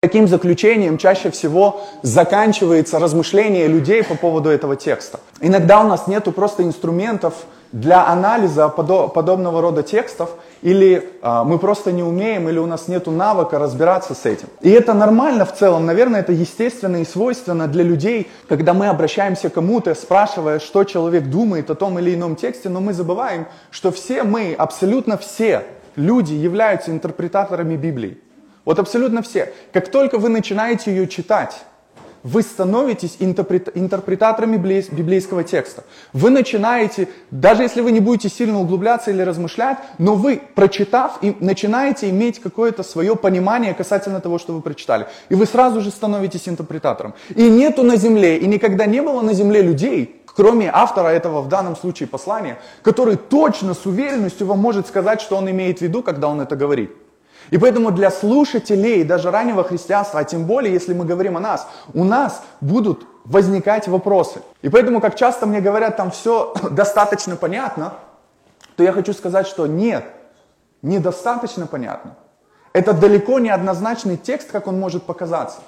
Каким заключением чаще всего заканчивается размышление людей по поводу этого текста? Иногда у нас нет просто инструментов для анализа подобного рода текстов, или а, мы просто не умеем, или у нас нет навыка разбираться с этим. И это нормально в целом, наверное, это естественно и свойственно для людей, когда мы обращаемся к кому-то, спрашивая, что человек думает о том или ином тексте, но мы забываем, что все мы, абсолютно все люди являются интерпретаторами Библии. Вот абсолютно все. Как только вы начинаете ее читать, вы становитесь интерпретаторами библейского текста. Вы начинаете, даже если вы не будете сильно углубляться или размышлять, но вы, прочитав, и начинаете иметь какое-то свое понимание касательно того, что вы прочитали. И вы сразу же становитесь интерпретатором. И нету на земле, и никогда не было на земле людей, кроме автора этого в данном случае послания, который точно с уверенностью вам может сказать, что он имеет в виду, когда он это говорит. И поэтому для слушателей даже раннего христианства, а тем более, если мы говорим о нас, у нас будут возникать вопросы. И поэтому, как часто мне говорят, там все достаточно понятно, то я хочу сказать, что нет, недостаточно понятно. Это далеко не однозначный текст, как он может показаться.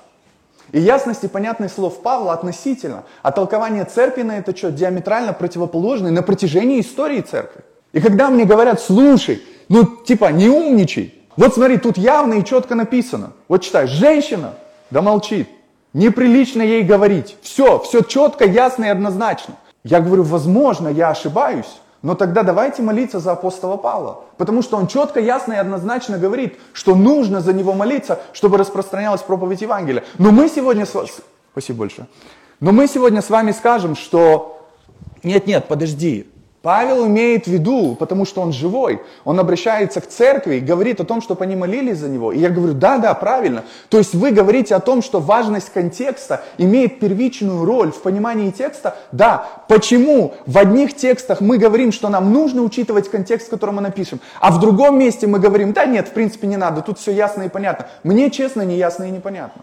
И ясность и понятность слов Павла относительно, а толкование церкви на это что, диаметрально противоположны на протяжении истории церкви. И когда мне говорят, слушай, ну типа не умничай, вот смотри, тут явно и четко написано. Вот читай, женщина, да молчит, неприлично ей говорить. Все, все четко, ясно и однозначно. Я говорю, возможно, я ошибаюсь, но тогда давайте молиться за апостола Павла. Потому что он четко, ясно и однозначно говорит, что нужно за него молиться, чтобы распространялась проповедь Евангелия. Но мы сегодня с вами... Спасибо большое. Но мы сегодня с вами скажем, что нет-нет, подожди, Павел имеет в виду, потому что он живой, он обращается к церкви и говорит о том, чтобы они молились за него. И я говорю, да, да, правильно. То есть вы говорите о том, что важность контекста имеет первичную роль в понимании текста. Да, почему в одних текстах мы говорим, что нам нужно учитывать контекст, в котором мы напишем, а в другом месте мы говорим, да нет, в принципе не надо, тут все ясно и понятно. Мне, честно, не ясно и непонятно.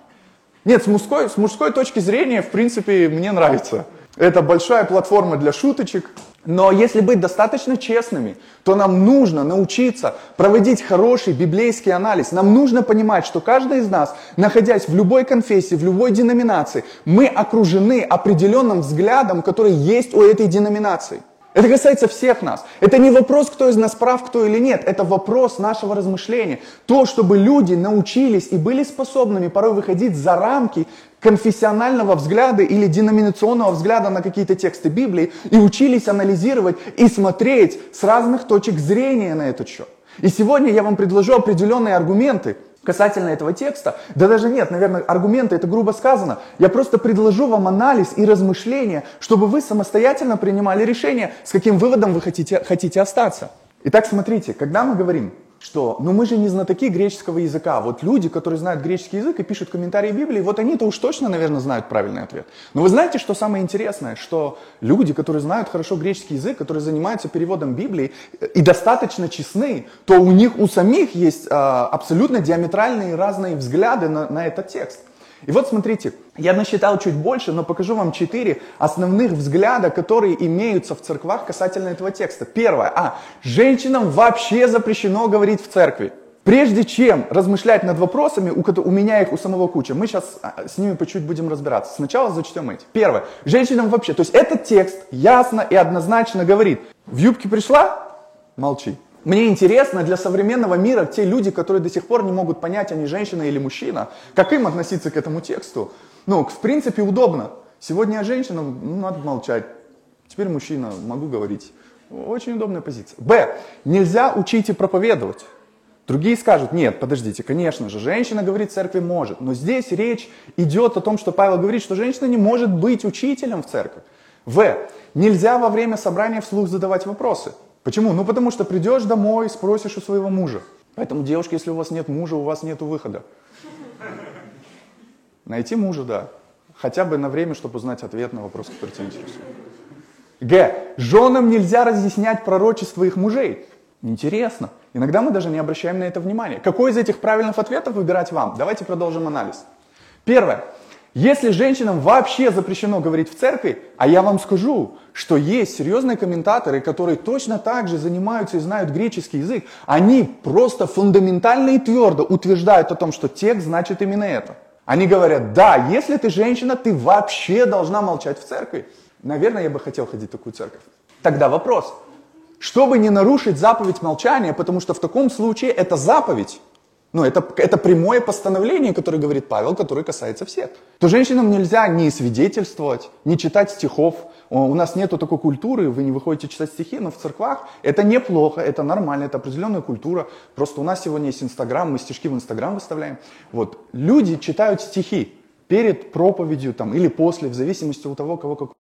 Нет, с мужской, с мужской точки зрения, в принципе, мне нравится. Это большая платформа для шуточек, но если быть достаточно честными, то нам нужно научиться проводить хороший библейский анализ. Нам нужно понимать, что каждый из нас, находясь в любой конфессии, в любой деноминации, мы окружены определенным взглядом, который есть у этой деноминации. Это касается всех нас. Это не вопрос, кто из нас прав, кто или нет. Это вопрос нашего размышления. То, чтобы люди научились и были способными порой выходить за рамки конфессионального взгляда или деноминационного взгляда на какие-то тексты Библии и учились анализировать и смотреть с разных точек зрения на этот счет. И сегодня я вам предложу определенные аргументы касательно этого текста. Да даже нет, наверное, аргументы, это грубо сказано. Я просто предложу вам анализ и размышления, чтобы вы самостоятельно принимали решение, с каким выводом вы хотите, хотите остаться. Итак, смотрите, когда мы говорим что, ну мы же не знатоки греческого языка. Вот люди, которые знают греческий язык и пишут комментарии Библии, вот они-то уж точно, наверное, знают правильный ответ. Но вы знаете, что самое интересное? Что люди, которые знают хорошо греческий язык, которые занимаются переводом Библии и достаточно честны, то у них у самих есть а, абсолютно диаметральные разные взгляды на, на этот текст. И вот смотрите, я насчитал чуть больше, но покажу вам четыре основных взгляда, которые имеются в церквах касательно этого текста. Первое. А. Женщинам вообще запрещено говорить в церкви. Прежде чем размышлять над вопросами, у, у меня их у самого куча, мы сейчас а, с ними по чуть будем разбираться. Сначала зачтем эти. Первое. Женщинам вообще. То есть этот текст ясно и однозначно говорит. В юбке пришла? Молчи. Мне интересно для современного мира те люди, которые до сих пор не могут понять, они женщина или мужчина, как им относиться к этому тексту. Ну, в принципе, удобно. Сегодня я женщина, ну, надо молчать. Теперь мужчина, могу говорить. Очень удобная позиция. Б. Нельзя учить и проповедовать. Другие скажут, нет, подождите, конечно же, женщина говорит, церкви может. Но здесь речь идет о том, что Павел говорит, что женщина не может быть учителем в церкви. В. Нельзя во время собрания вслух задавать вопросы. Почему? Ну потому что придешь домой, спросишь у своего мужа. Поэтому, девушки, если у вас нет мужа, у вас нет выхода. Найти мужа, да. Хотя бы на время, чтобы узнать ответ на вопрос, который тебя интересует. Г. Женам нельзя разъяснять пророчество их мужей. Интересно. Иногда мы даже не обращаем на это внимания. Какой из этих правильных ответов выбирать вам? Давайте продолжим анализ. Первое. Если женщинам вообще запрещено говорить в церкви, а я вам скажу, что есть серьезные комментаторы, которые точно так же занимаются и знают греческий язык, они просто фундаментально и твердо утверждают о том, что текст значит именно это. Они говорят, да, если ты женщина, ты вообще должна молчать в церкви. Наверное, я бы хотел ходить в такую церковь. Тогда вопрос, чтобы не нарушить заповедь молчания, потому что в таком случае это заповедь, ну, это, это прямое постановление, которое говорит Павел, которое касается всех. То женщинам нельзя ни свидетельствовать, ни читать стихов. У нас нету такой культуры, вы не выходите читать стихи, но в церквах это неплохо, это нормально, это определенная культура. Просто у нас сегодня есть Инстаграм, мы стишки в Инстаграм выставляем. Вот. Люди читают стихи перед проповедью там, или после, в зависимости от того, кого какой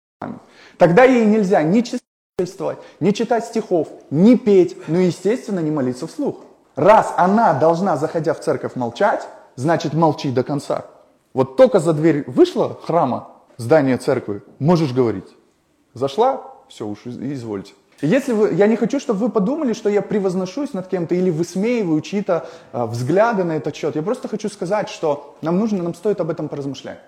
Тогда ей нельзя ни свидетельствовать, ни читать стихов, ни петь, ну и, естественно, не молиться вслух. Раз она должна, заходя в церковь, молчать, значит молчи до конца. Вот только за дверь вышла храма, здания церкви, можешь говорить. Зашла, все, уж извольте. Если вы, я не хочу, чтобы вы подумали, что я превозношусь над кем-то или высмеиваю чьи-то э, взгляды на этот счет. Я просто хочу сказать, что нам нужно, нам стоит об этом поразмышлять.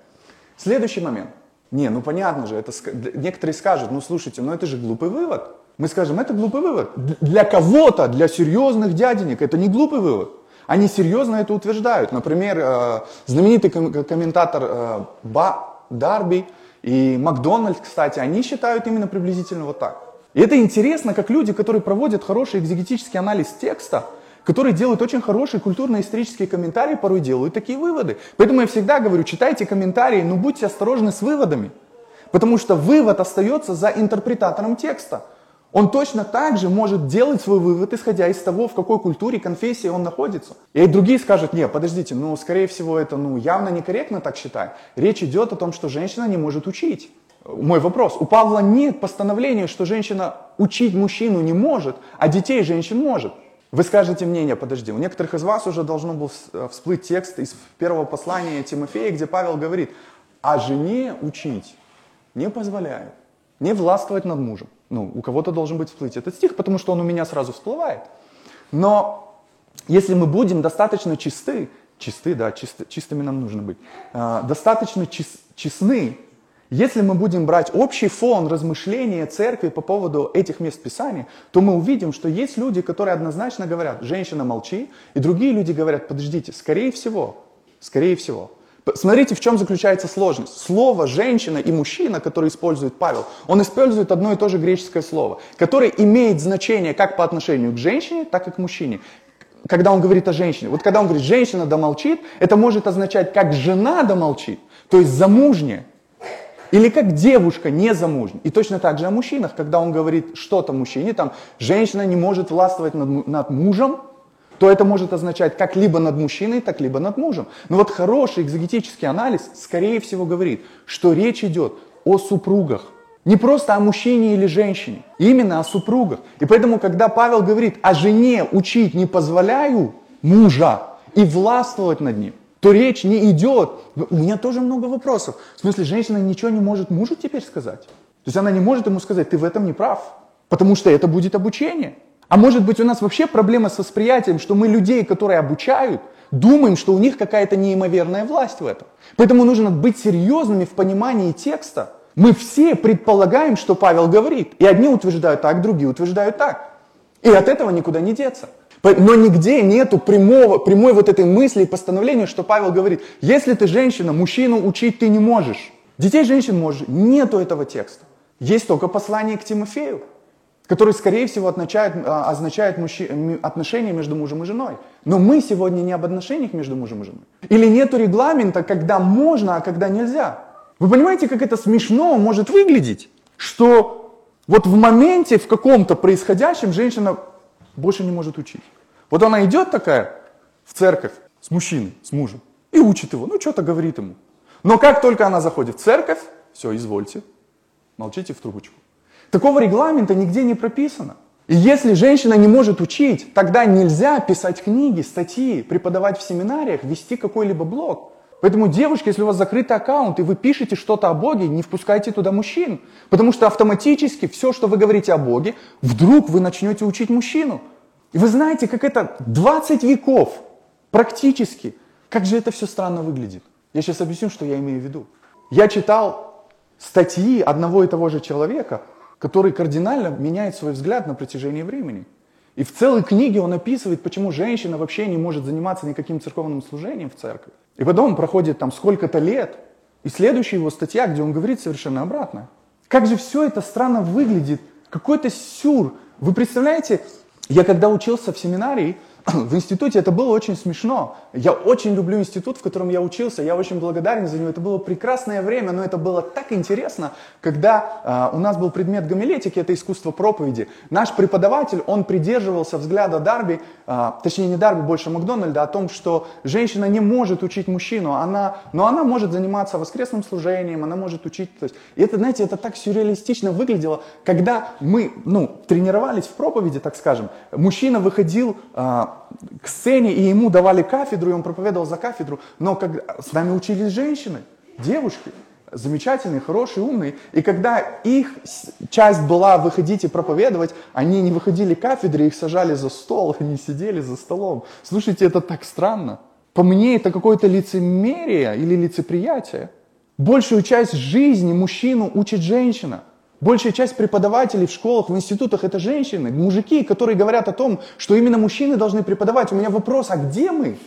Следующий момент. Не, ну понятно же, это, некоторые скажут, ну слушайте, ну это же глупый вывод. Мы скажем, это глупый вывод. Для кого-то, для серьезных дяденек, это не глупый вывод. Они серьезно это утверждают. Например, э, знаменитый комментатор э, Ба Дарби и Макдональдс, кстати, они считают именно приблизительно вот так. И это интересно, как люди, которые проводят хороший экзегетический анализ текста, которые делают очень хорошие культурно-исторические комментарии, порой делают такие выводы. Поэтому я всегда говорю, читайте комментарии, но будьте осторожны с выводами. Потому что вывод остается за интерпретатором текста. Он точно так же может делать свой вывод, исходя из того, в какой культуре, конфессии он находится. И другие скажут, нет, подождите, ну, скорее всего, это ну, явно некорректно так считать. Речь идет о том, что женщина не может учить. Мой вопрос, у Павла нет постановления, что женщина учить мужчину не может, а детей женщин может. Вы скажете мне, не, подожди, у некоторых из вас уже должно был э, всплыть текст из первого послания Тимофея, где Павел говорит, а жене учить не позволяют, не властвовать над мужем. Ну, у кого-то должен быть всплыть этот стих, потому что он у меня сразу всплывает. Но если мы будем достаточно чисты, чисты, да, чисты, чистыми нам нужно быть, э, достаточно чис, честны если мы будем брать общий фон размышления церкви по поводу этих мест Писания, то мы увидим, что есть люди, которые однозначно говорят, женщина молчи, и другие люди говорят, подождите, скорее всего, скорее всего. Смотрите, в чем заключается сложность. Слово «женщина» и «мужчина», которое использует Павел, он использует одно и то же греческое слово, которое имеет значение как по отношению к женщине, так и к мужчине когда он говорит о женщине. Вот когда он говорит «женщина да молчит», это может означать как «жена да молчит», то есть замужняя. Или как девушка не замужняя. И точно так же о мужчинах, когда он говорит что-то мужчине, там, женщина не может властвовать над, над мужем, то это может означать как либо над мужчиной, так либо над мужем. Но вот хороший экзегетический анализ, скорее всего, говорит, что речь идет о супругах. Не просто о мужчине или женщине, именно о супругах. И поэтому, когда Павел говорит, о жене учить не позволяю мужа и властвовать над ним, то речь не идет. У меня тоже много вопросов. В смысле, женщина ничего не может мужу теперь сказать? То есть она не может ему сказать, ты в этом не прав, потому что это будет обучение. А может быть у нас вообще проблема с восприятием, что мы людей, которые обучают, думаем, что у них какая-то неимоверная власть в этом. Поэтому нужно быть серьезными в понимании текста. Мы все предполагаем, что Павел говорит. И одни утверждают так, другие утверждают так. И от этого никуда не деться. Но нигде нету прямого, прямой вот этой мысли и постановления, что Павел говорит, если ты женщина, мужчину учить ты не можешь. Детей женщин можешь. Нету этого текста. Есть только послание к Тимофею, который, скорее всего, означает, а, означает мужчи, отношения между мужем и женой. Но мы сегодня не об отношениях между мужем и женой. Или нету регламента, когда можно, а когда нельзя. Вы понимаете, как это смешно может выглядеть? Что вот в моменте, в каком-то происходящем, женщина больше не может учить. Вот она идет такая в церковь с мужчиной, с мужем, и учит его, ну что-то говорит ему. Но как только она заходит в церковь, все, извольте, молчите в трубочку. Такого регламента нигде не прописано. И если женщина не может учить, тогда нельзя писать книги, статьи, преподавать в семинариях, вести какой-либо блог. Поэтому, девушки, если у вас закрытый аккаунт, и вы пишете что-то о Боге, не впускайте туда мужчин. Потому что автоматически все, что вы говорите о Боге, вдруг вы начнете учить мужчину. И вы знаете, как это 20 веков практически. Как же это все странно выглядит. Я сейчас объясню, что я имею в виду. Я читал статьи одного и того же человека, который кардинально меняет свой взгляд на протяжении времени. И в целой книге он описывает, почему женщина вообще не может заниматься никаким церковным служением в церкви. И потом проходит там сколько-то лет, и следующая его статья, где он говорит совершенно обратно. Как же все это странно выглядит, какой-то сюр. Вы представляете, я когда учился в семинарии, в институте это было очень смешно. Я очень люблю институт, в котором я учился, я очень благодарен за него. Это было прекрасное время, но это было так интересно, когда э, у нас был предмет гомилетики, это искусство проповеди. Наш преподаватель, он придерживался взгляда Дарби, э, точнее не Дарби, больше Макдональда, о том, что женщина не может учить мужчину, она, но она может заниматься воскресным служением, она может учить. То есть, и это, знаете, это так сюрреалистично выглядело, когда мы ну, тренировались в проповеди, так скажем, мужчина выходил э, к сцене, и ему давали кафедру, и он проповедовал за кафедру, но как, с нами учились женщины, девушки, замечательные, хорошие, умные. И когда их часть была выходить и проповедовать, они не выходили к кафедре, их сажали за стол, они сидели за столом. Слушайте, это так странно. По мне это какое-то лицемерие или лицеприятие. Большую часть жизни мужчину учит женщина. Большая часть преподавателей в школах, в институтах это женщины, мужики, которые говорят о том, что именно мужчины должны преподавать. У меня вопрос, а где мы?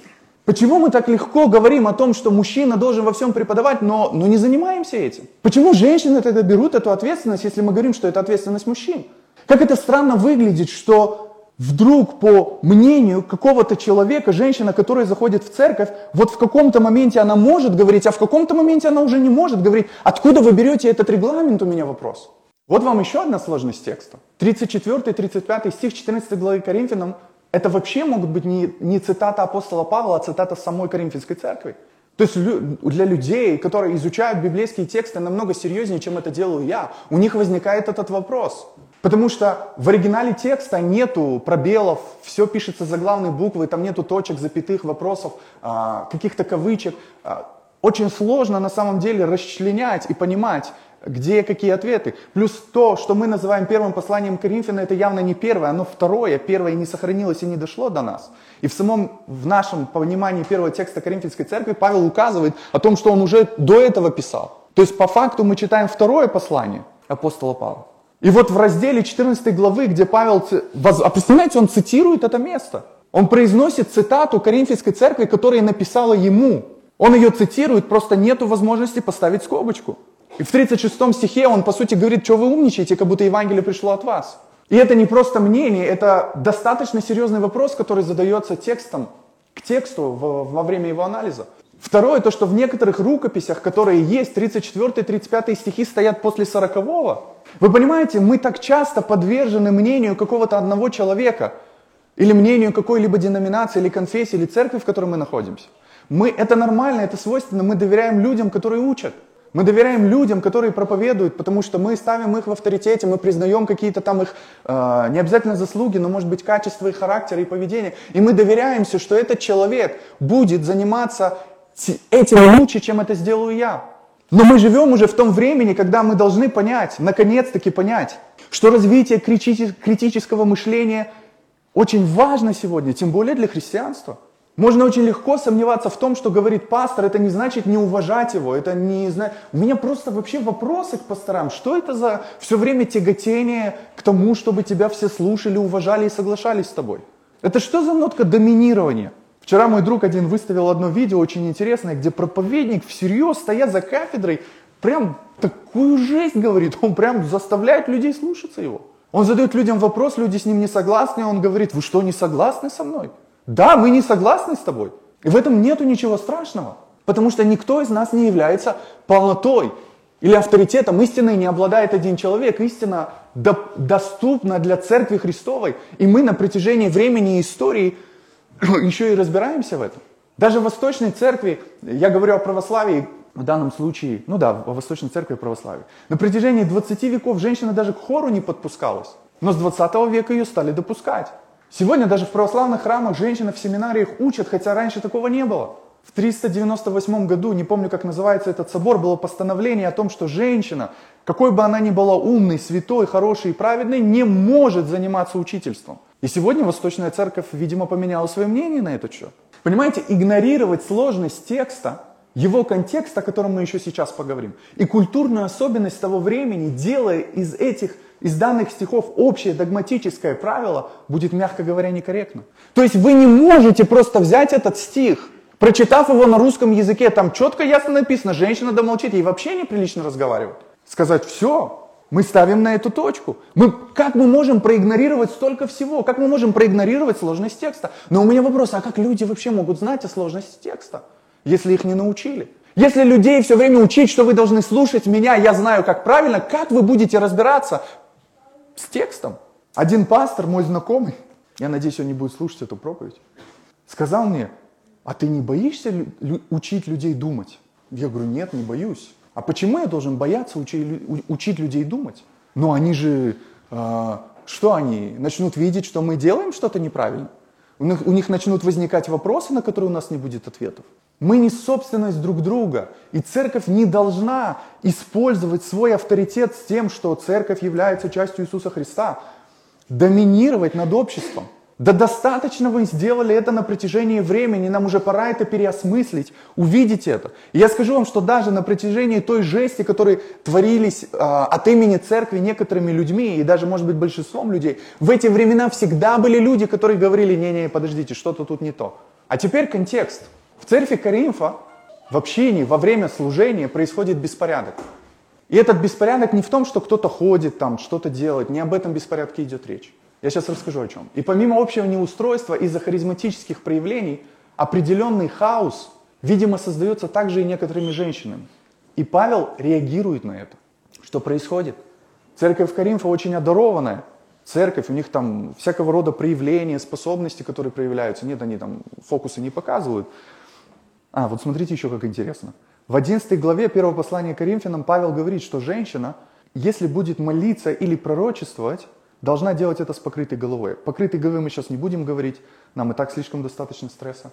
Почему мы так легко говорим о том, что мужчина должен во всем преподавать, но, но не занимаемся этим? Почему женщины тогда берут эту ответственность, если мы говорим, что это ответственность мужчин? Как это странно выглядит, что вдруг по мнению какого-то человека, женщина, которая заходит в церковь, вот в каком-то моменте она может говорить, а в каком-то моменте она уже не может говорить. Откуда вы берете этот регламент, у меня вопрос. Вот вам еще одна сложность текста. 34-35 стих 14 главы Коринфянам – это вообще могут быть не, не цитата апостола Павла, а цитата самой Коринфянской церкви. То есть для людей, которые изучают библейские тексты намного серьезнее, чем это делаю я, у них возникает этот вопрос. Потому что в оригинале текста нету пробелов, все пишется за главной буквы, там нету точек, запятых, вопросов, а, каких-то кавычек. А, очень сложно на самом деле расчленять и понимать, где какие ответы. Плюс то, что мы называем первым посланием Коринфяна, это явно не первое, оно второе. Первое не сохранилось и не дошло до нас. И в самом, в нашем понимании первого текста Коринфянской церкви Павел указывает о том, что он уже до этого писал. То есть по факту мы читаем второе послание апостола Павла. И вот в разделе 14 главы, где Павел, а представляете, он цитирует это место. Он произносит цитату Коринфянской церкви, которая написала ему. Он ее цитирует, просто нету возможности поставить скобочку. И в 36 стихе он, по сути, говорит, что вы умничаете, как будто Евангелие пришло от вас. И это не просто мнение, это достаточно серьезный вопрос, который задается текстом, к тексту во время его анализа. Второе, то, что в некоторых рукописях, которые есть, 34-35 стихи стоят после 40-го. Вы понимаете, мы так часто подвержены мнению какого-то одного человека или мнению какой-либо деноминации или конфессии или церкви, в которой мы находимся. Мы, это нормально, это свойственно, мы доверяем людям, которые учат. Мы доверяем людям, которые проповедуют, потому что мы ставим их в авторитете, мы признаем какие-то там их, э, не обязательно заслуги, но может быть качество и характера и поведения. И мы доверяемся, что этот человек будет заниматься этим лучше, чем это сделаю я. Но мы живем уже в том времени, когда мы должны понять, наконец-таки понять, что развитие критического мышления очень важно сегодня, тем более для христианства. Можно очень легко сомневаться в том, что говорит пастор, это не значит не уважать его, это не знаю. У меня просто вообще вопросы к пасторам. Что это за все время тяготение к тому, чтобы тебя все слушали, уважали и соглашались с тобой? Это что за нотка доминирования? Вчера мой друг один выставил одно видео очень интересное, где проповедник всерьез, стоя за кафедрой, прям такую жесть говорит. Он прям заставляет людей слушаться его. Он задает людям вопрос, люди с ним не согласны, он говорит, вы что, не согласны со мной? Да, мы не согласны с тобой. И в этом нету ничего страшного. Потому что никто из нас не является полнотой или авторитетом. Истиной не обладает один человек. Истина до, доступна для Церкви Христовой. И мы на протяжении времени и истории еще и разбираемся в этом. Даже в Восточной Церкви, я говорю о православии, в данном случае, ну да, во Восточной Церкви православии. На протяжении 20 веков женщина даже к хору не подпускалась. Но с 20 века ее стали допускать. Сегодня даже в православных храмах женщины в семинариях учат, хотя раньше такого не было. В 398 году, не помню, как называется этот собор, было постановление о том, что женщина, какой бы она ни была умной, святой, хорошей и праведной, не может заниматься учительством. И сегодня Восточная Церковь, видимо, поменяла свое мнение на этот счет. Понимаете, игнорировать сложность текста его контекст, о котором мы еще сейчас поговорим, и культурную особенность того времени, делая из этих, из данных стихов общее догматическое правило, будет, мягко говоря, некорректно. То есть вы не можете просто взять этот стих, прочитав его на русском языке, там четко ясно написано, женщина домолчит, ей вообще неприлично разговаривать. Сказать, все, мы ставим на эту точку. Мы, как мы можем проигнорировать столько всего? Как мы можем проигнорировать сложность текста? Но у меня вопрос, а как люди вообще могут знать о сложности текста, если их не научили? Если людей все время учить, что вы должны слушать меня, я знаю, как правильно, как вы будете разбираться с текстом? Один пастор, мой знакомый, я надеюсь, он не будет слушать эту проповедь, сказал мне, а ты не боишься учить людей думать? Я говорю, нет, не боюсь. А почему я должен бояться учить, учить людей думать? Ну они же, э, что они, начнут видеть, что мы делаем что-то неправильно? У них, у них начнут возникать вопросы, на которые у нас не будет ответов. Мы не собственность друг друга, и церковь не должна использовать свой авторитет с тем, что церковь является частью Иисуса Христа, доминировать над обществом. Да достаточно вы сделали это на протяжении времени, нам уже пора это переосмыслить, увидеть это. И я скажу вам, что даже на протяжении той жести, которые творились э, от имени церкви некоторыми людьми, и даже, может быть, большинством людей, в эти времена всегда были люди, которые говорили, не-не, подождите, что-то тут не то. А теперь контекст. В церкви Коринфа в общении, во время служения происходит беспорядок. И этот беспорядок не в том, что кто-то ходит там, что-то делает, не об этом беспорядке идет речь. Я сейчас расскажу о чем. И помимо общего неустройства из-за харизматических проявлений, определенный хаос, видимо, создается также и некоторыми женщинами. И Павел реагирует на это. Что происходит? Церковь Коринфа очень одарованная. Церковь, у них там всякого рода проявления, способности, которые проявляются. Нет, они там фокусы не показывают. А, вот смотрите еще как интересно. В 11 главе первого послания Коринфянам Павел говорит, что женщина, если будет молиться или пророчествовать, должна делать это с покрытой головой. Покрытой головой мы сейчас не будем говорить, нам и так слишком достаточно стресса,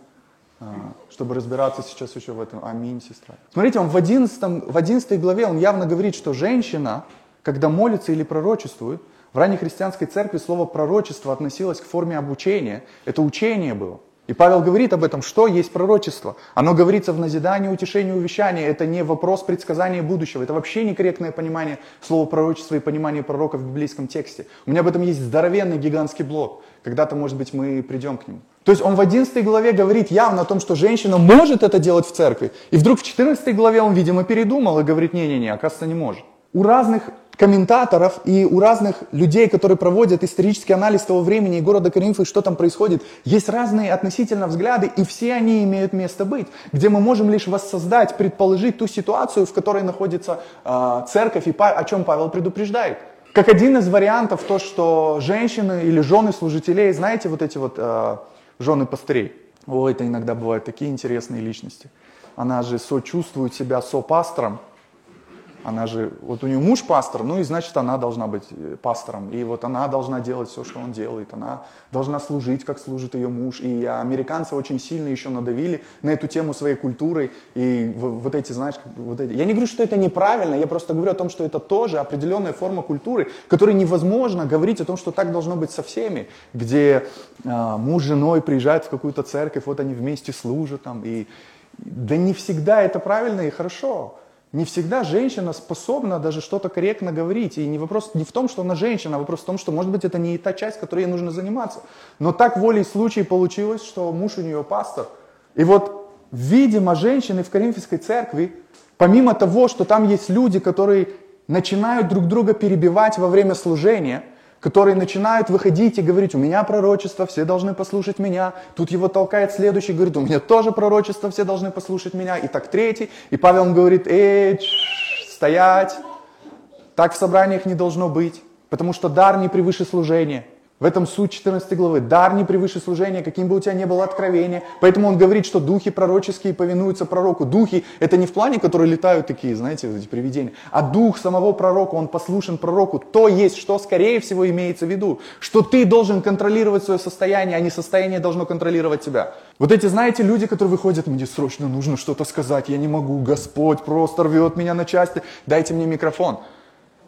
а, чтобы разбираться сейчас еще в этом. Аминь, сестра. Смотрите, он в 11, в 11 главе он явно говорит, что женщина, когда молится или пророчествует, в ранней христианской церкви слово пророчество относилось к форме обучения. Это учение было. И Павел говорит об этом, что есть пророчество. Оно говорится в назидании, утешении, увещании. Это не вопрос предсказания будущего. Это вообще некорректное понимание слова пророчества и понимание пророка в библейском тексте. У меня об этом есть здоровенный гигантский блок. Когда-то, может быть, мы придем к нему. То есть он в 11 главе говорит явно о том, что женщина может это делать в церкви. И вдруг в 14 главе он, видимо, передумал и говорит, не-не-не, оказывается, не может. У разных комментаторов и у разных людей, которые проводят исторический анализ того времени и города Коринфа, и что там происходит, есть разные относительно взгляды, и все они имеют место быть, где мы можем лишь воссоздать, предположить ту ситуацию, в которой находится э, церковь, и о чем Павел предупреждает. Как один из вариантов то, что женщины или жены служителей, знаете, вот эти вот э, жены пастырей, о, это иногда бывают такие интересные личности. Она же сочувствует себя со-пастором, она же, вот у нее муж пастор, ну и значит она должна быть э, пастором. И вот она должна делать все, что он делает. Она должна служить, как служит ее муж. И американцы очень сильно еще надавили на эту тему своей культурой. И вот эти, знаешь, вот эти. Я не говорю, что это неправильно, я просто говорю о том, что это тоже определенная форма культуры, которой невозможно говорить о том, что так должно быть со всеми. Где э, муж с женой приезжают в какую-то церковь, вот они вместе служат там. И, да не всегда это правильно и хорошо. Не всегда женщина способна даже что-то корректно говорить. И не вопрос не в том, что она женщина, а вопрос в том, что, может быть, это не та часть, которой ей нужно заниматься. Но так волей случай получилось, что муж у нее пастор. И вот, видимо, женщины в Коринфянской церкви, помимо того, что там есть люди, которые начинают друг друга перебивать во время служения – которые начинают выходить и говорить, у меня пророчество, все должны послушать меня. Тут его толкает следующий, говорит, у меня тоже пророчество, все должны послушать меня. И так третий. И Павел говорит, эй, стоять. Так в собраниях не должно быть, потому что дар не превыше служения. В этом суть 14 главы. Дар не превыше служения, каким бы у тебя ни было откровение. Поэтому он говорит, что духи пророческие повинуются пророку. Духи – это не в плане, которые летают такие, знаете, эти привидения, а дух самого пророка, он послушен пророку. То есть, что скорее всего имеется в виду, что ты должен контролировать свое состояние, а не состояние должно контролировать тебя. Вот эти, знаете, люди, которые выходят, мне срочно нужно что-то сказать, я не могу, Господь просто рвет меня на части, дайте мне микрофон.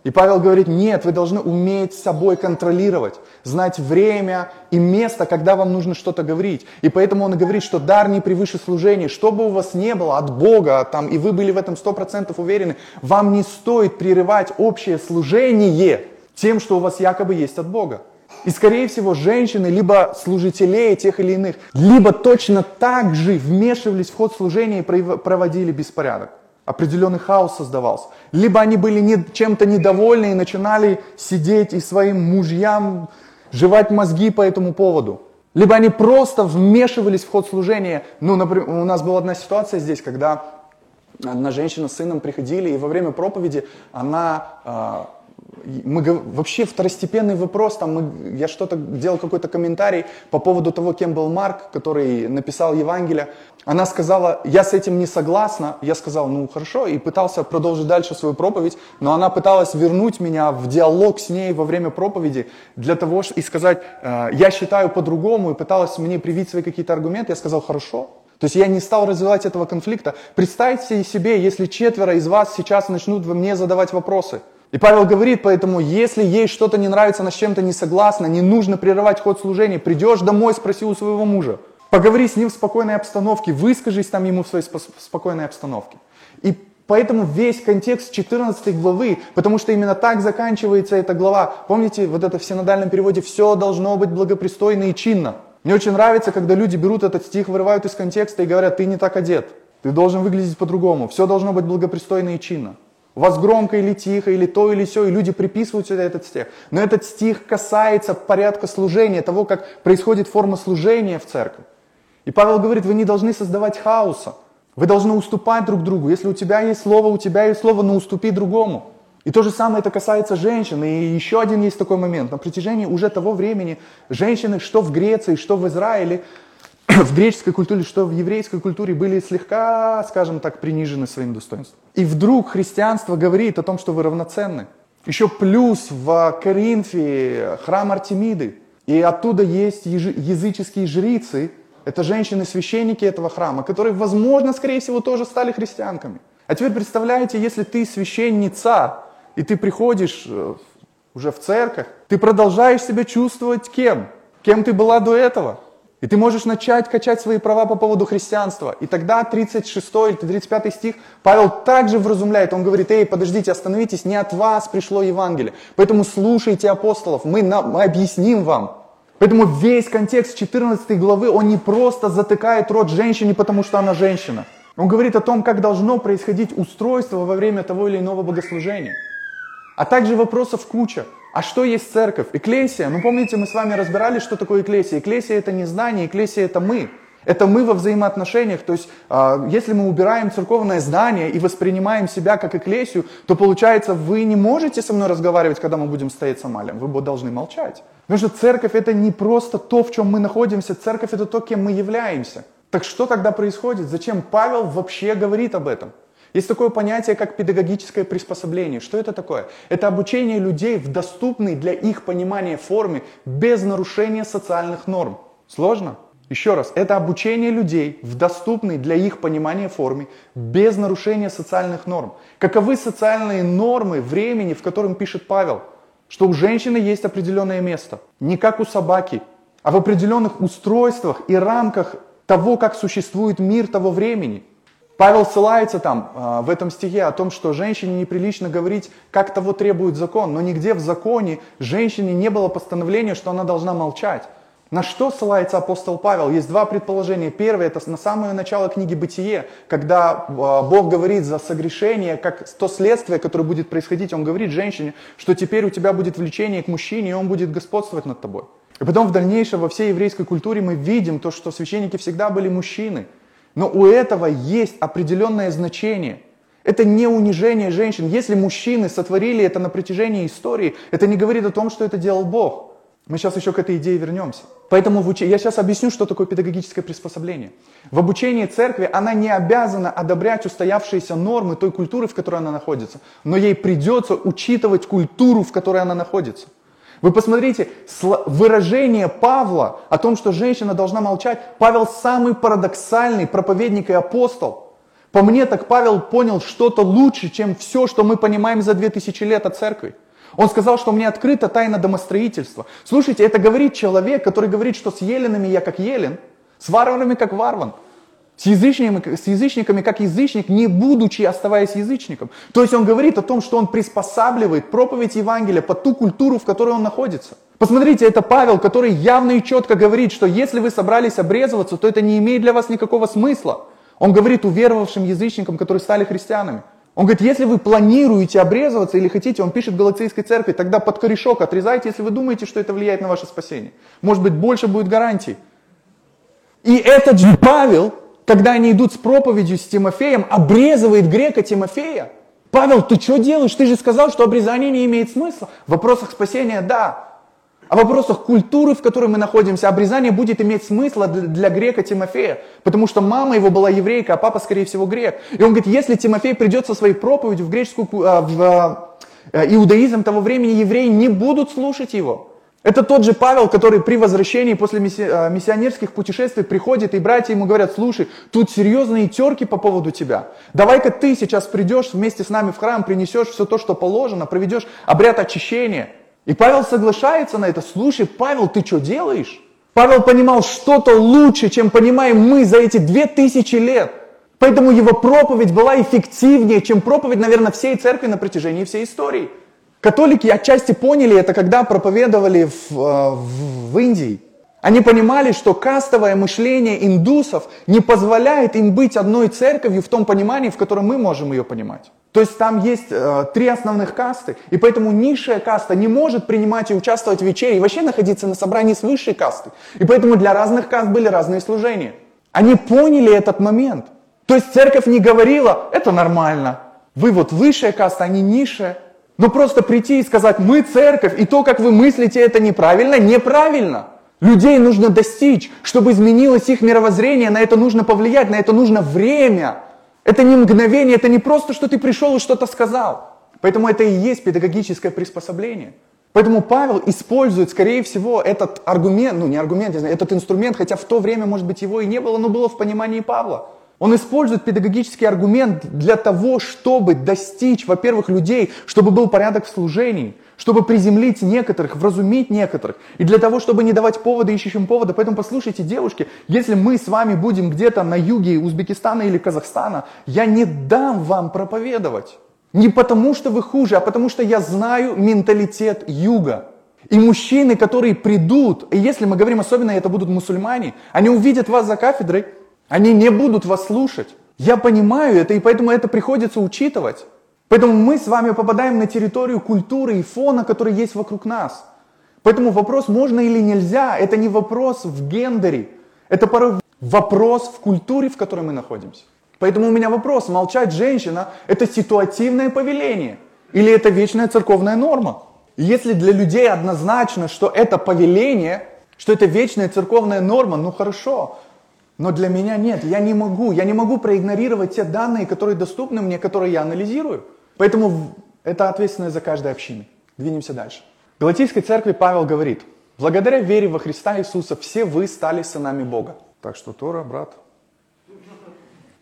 И Павел говорит, нет, вы должны уметь собой контролировать, знать время и место, когда вам нужно что-то говорить. И поэтому он говорит, что дар не превыше служения. Что бы у вас не было от Бога, там, и вы были в этом сто процентов уверены, вам не стоит прерывать общее служение тем, что у вас якобы есть от Бога. И, скорее всего, женщины, либо служителей тех или иных, либо точно так же вмешивались в ход служения и проводили беспорядок определенный хаос создавался. Либо они были не, чем-то недовольны и начинали сидеть и своим мужьям жевать мозги по этому поводу. Либо они просто вмешивались в ход служения. Ну, например, у нас была одна ситуация здесь, когда одна женщина с сыном приходили, и во время проповеди она а, мы вообще второстепенный вопрос, там мы, я что-то делал какой-то комментарий по поводу того, кем был Марк, который написал Евангелие. Она сказала, я с этим не согласна. Я сказал, ну хорошо, и пытался продолжить дальше свою проповедь, но она пыталась вернуть меня в диалог с ней во время проповеди для того, и сказать, «Э, я считаю по-другому, и пыталась мне привить свои какие-то аргументы. Я сказал, хорошо, то есть я не стал развивать этого конфликта. Представьте себе, если четверо из вас сейчас начнут мне задавать вопросы. И Павел говорит, поэтому, если ей что-то не нравится, она с чем-то не согласна, не нужно прерывать ход служения. Придешь домой, спроси у своего мужа. Поговори с ним в спокойной обстановке, выскажись там ему в своей спокойной обстановке. И поэтому весь контекст 14 главы, потому что именно так заканчивается эта глава. Помните, вот это в синодальном переводе «все должно быть благопристойно и чинно». Мне очень нравится, когда люди берут этот стих, вырывают из контекста и говорят, ты не так одет, ты должен выглядеть по-другому, все должно быть благопристойно и чинно. Вас громко или тихо, или то, или все, и люди приписывают сюда этот стих. Но этот стих касается порядка служения, того, как происходит форма служения в церкви. И Павел говорит, вы не должны создавать хаоса. Вы должны уступать друг другу. Если у тебя есть слово, у тебя есть слово, но уступи другому. И то же самое это касается женщин. И еще один есть такой момент. На протяжении уже того времени женщины, что в Греции, что в Израиле, в греческой культуре, что в еврейской культуре были слегка, скажем так, принижены своим достоинством. И вдруг христианство говорит о том, что вы равноценны. Еще плюс в Коринфе храм Артемиды. И оттуда есть языческие жрицы, это женщины-священники этого храма, которые, возможно, скорее всего, тоже стали христианками. А теперь представляете, если ты священница, и ты приходишь э, уже в церковь, ты продолжаешь себя чувствовать кем? Кем ты была до этого? И ты можешь начать качать свои права по поводу христианства. И тогда 36 или 35 стих Павел также вразумляет. Он говорит, эй, подождите, остановитесь, не от вас пришло Евангелие. Поэтому слушайте апостолов, мы, нам, мы объясним вам. Поэтому весь контекст 14 главы, он не просто затыкает рот женщине, потому что она женщина. Он говорит о том, как должно происходить устройство во время того или иного богослужения. А также вопросов куча. А что есть церковь? Эклесия. Ну помните, мы с вами разбирали, что такое эклесия. Эклесия это не знание, эклесия это мы. Это мы во взаимоотношениях. То есть, э, если мы убираем церковное здание и воспринимаем себя как эклесию, то получается, вы не можете со мной разговаривать, когда мы будем стоять с Амалем. Вы должны молчать. Потому что церковь это не просто то, в чем мы находимся. Церковь это то, кем мы являемся. Так что тогда происходит? Зачем Павел вообще говорит об этом? Есть такое понятие, как педагогическое приспособление. Что это такое? Это обучение людей в доступной для их понимания форме без нарушения социальных норм. Сложно? Еще раз, это обучение людей в доступной для их понимания форме без нарушения социальных норм. Каковы социальные нормы времени, в котором пишет Павел? Что у женщины есть определенное место. Не как у собаки, а в определенных устройствах и рамках того, как существует мир того времени. Павел ссылается там а, в этом стихе о том, что женщине неприлично говорить, как того требует закон, но нигде в законе женщине не было постановления, что она должна молчать. На что ссылается апостол Павел? Есть два предположения. Первое, это на самое начало книги «Бытие», когда а, Бог говорит за согрешение, как то следствие, которое будет происходить, Он говорит женщине, что теперь у тебя будет влечение к мужчине, и он будет господствовать над тобой. И потом в дальнейшем во всей еврейской культуре мы видим то, что священники всегда были мужчины – но у этого есть определенное значение. Это не унижение женщин. Если мужчины сотворили это на протяжении истории, это не говорит о том, что это делал Бог. Мы сейчас еще к этой идее вернемся. Поэтому в уч... я сейчас объясню, что такое педагогическое приспособление. В обучении церкви она не обязана одобрять устоявшиеся нормы той культуры, в которой она находится, но ей придется учитывать культуру, в которой она находится. Вы посмотрите, выражение Павла о том, что женщина должна молчать. Павел самый парадоксальный проповедник и апостол. По мне, так Павел понял что-то лучше, чем все, что мы понимаем за 2000 лет от церкви. Он сказал, что мне открыта тайна домостроительства. Слушайте, это говорит человек, который говорит, что с еленами я как елен, с варварами как варван, с язычниками, с язычниками как язычник, не будучи оставаясь язычником. То есть он говорит о том, что он приспосабливает проповедь Евангелия под ту культуру, в которой он находится. Посмотрите, это Павел, который явно и четко говорит, что если вы собрались обрезываться, то это не имеет для вас никакого смысла. Он говорит уверовавшим язычникам, которые стали христианами. Он говорит, если вы планируете обрезываться или хотите, он пишет Галацийской церкви, тогда под корешок отрезайте, если вы думаете, что это влияет на ваше спасение. Может быть, больше будет гарантий. И этот же Павел, когда они идут с проповедью с Тимофеем, обрезывает грека Тимофея. Павел, ты что делаешь? Ты же сказал, что обрезание не имеет смысла. В вопросах спасения – да. О вопросах культуры, в которой мы находимся, обрезание будет иметь смысл для, для грека Тимофея, потому что мама его была еврейка, а папа, скорее всего, грек. И он говорит, если Тимофей придет со своей проповедью в греческую, а, в а, иудаизм того времени, евреи не будут слушать его. Это тот же Павел, который при возвращении после а, миссионерских путешествий приходит, и братья ему говорят, слушай, тут серьезные терки по поводу тебя. Давай-ка ты сейчас придешь вместе с нами в храм, принесешь все то, что положено, проведешь обряд очищения. И Павел соглашается на это. Слушай, Павел, ты что делаешь? Павел понимал что-то лучше, чем понимаем мы за эти две тысячи лет. Поэтому его проповедь была эффективнее, чем проповедь, наверное, всей церкви на протяжении всей истории. Католики отчасти поняли это, когда проповедовали в, э, в, в Индии. Они понимали, что кастовое мышление индусов не позволяет им быть одной церковью в том понимании, в котором мы можем ее понимать. То есть там есть э, три основных касты, и поэтому низшая каста не может принимать и участвовать в вечере, и вообще находиться на собрании с высшей кастой. И поэтому для разных каст были разные служения. Они поняли этот момент. То есть церковь не говорила, это нормально, вы вот высшая каста, они низшая. Но просто прийти и сказать, мы церковь, и то, как вы мыслите, это неправильно, неправильно. Людей нужно достичь, чтобы изменилось их мировоззрение, на это нужно повлиять, на это нужно время. Это не мгновение, это не просто, что ты пришел и что-то сказал. Поэтому это и есть педагогическое приспособление. Поэтому Павел использует, скорее всего, этот аргумент, ну не аргумент, этот инструмент, хотя в то время, может быть, его и не было, но было в понимании Павла. Он использует педагогический аргумент для того, чтобы достичь, во-первых, людей, чтобы был порядок в служении, чтобы приземлить некоторых, вразумить некоторых, и для того, чтобы не давать повода ищущим повода. Поэтому послушайте, девушки, если мы с вами будем где-то на юге Узбекистана или Казахстана, я не дам вам проповедовать. Не потому, что вы хуже, а потому, что я знаю менталитет юга. И мужчины, которые придут, и если мы говорим особенно, это будут мусульмане, они увидят вас за кафедрой, они не будут вас слушать. Я понимаю это, и поэтому это приходится учитывать. Поэтому мы с вами попадаем на территорию культуры и фона, который есть вокруг нас. Поэтому вопрос, можно или нельзя, это не вопрос в гендере. Это порой вопрос в культуре, в которой мы находимся. Поэтому у меня вопрос, молчать женщина – это ситуативное повеление или это вечная церковная норма? если для людей однозначно, что это повеление, что это вечная церковная норма, ну хорошо, но для меня нет, я не могу, я не могу проигнорировать те данные, которые доступны мне, которые я анализирую. Поэтому это ответственность за каждой общиной. Двинемся дальше. В Галатийской церкви Павел говорит, благодаря вере во Христа Иисуса все вы стали сынами Бога. Так что Тора, брат.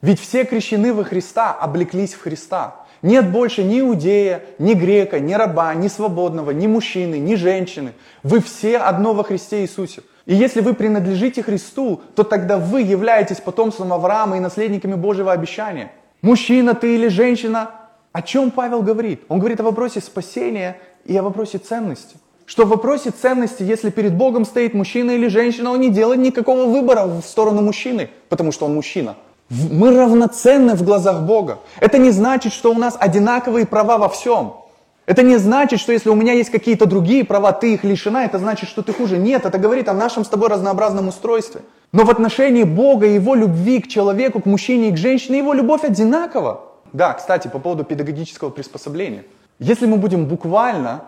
Ведь все крещены во Христа, облеклись в Христа. Нет больше ни иудея, ни грека, ни раба, ни свободного, ни мужчины, ни женщины. Вы все одно во Христе Иисусе. И если вы принадлежите Христу, то тогда вы являетесь потомством Авраама и наследниками Божьего обещания. Мужчина ты или женщина, о чем Павел говорит? Он говорит о вопросе спасения и о вопросе ценности. Что в вопросе ценности, если перед Богом стоит мужчина или женщина, он не делает никакого выбора в сторону мужчины, потому что он мужчина. Мы равноценны в глазах Бога. Это не значит, что у нас одинаковые права во всем. Это не значит, что если у меня есть какие-то другие права, ты их лишена, это значит, что ты хуже. Нет, это говорит о нашем с тобой разнообразном устройстве. Но в отношении Бога Его любви к человеку, к мужчине и к женщине, Его любовь одинакова. Да, кстати, по поводу педагогического приспособления. Если мы будем буквально,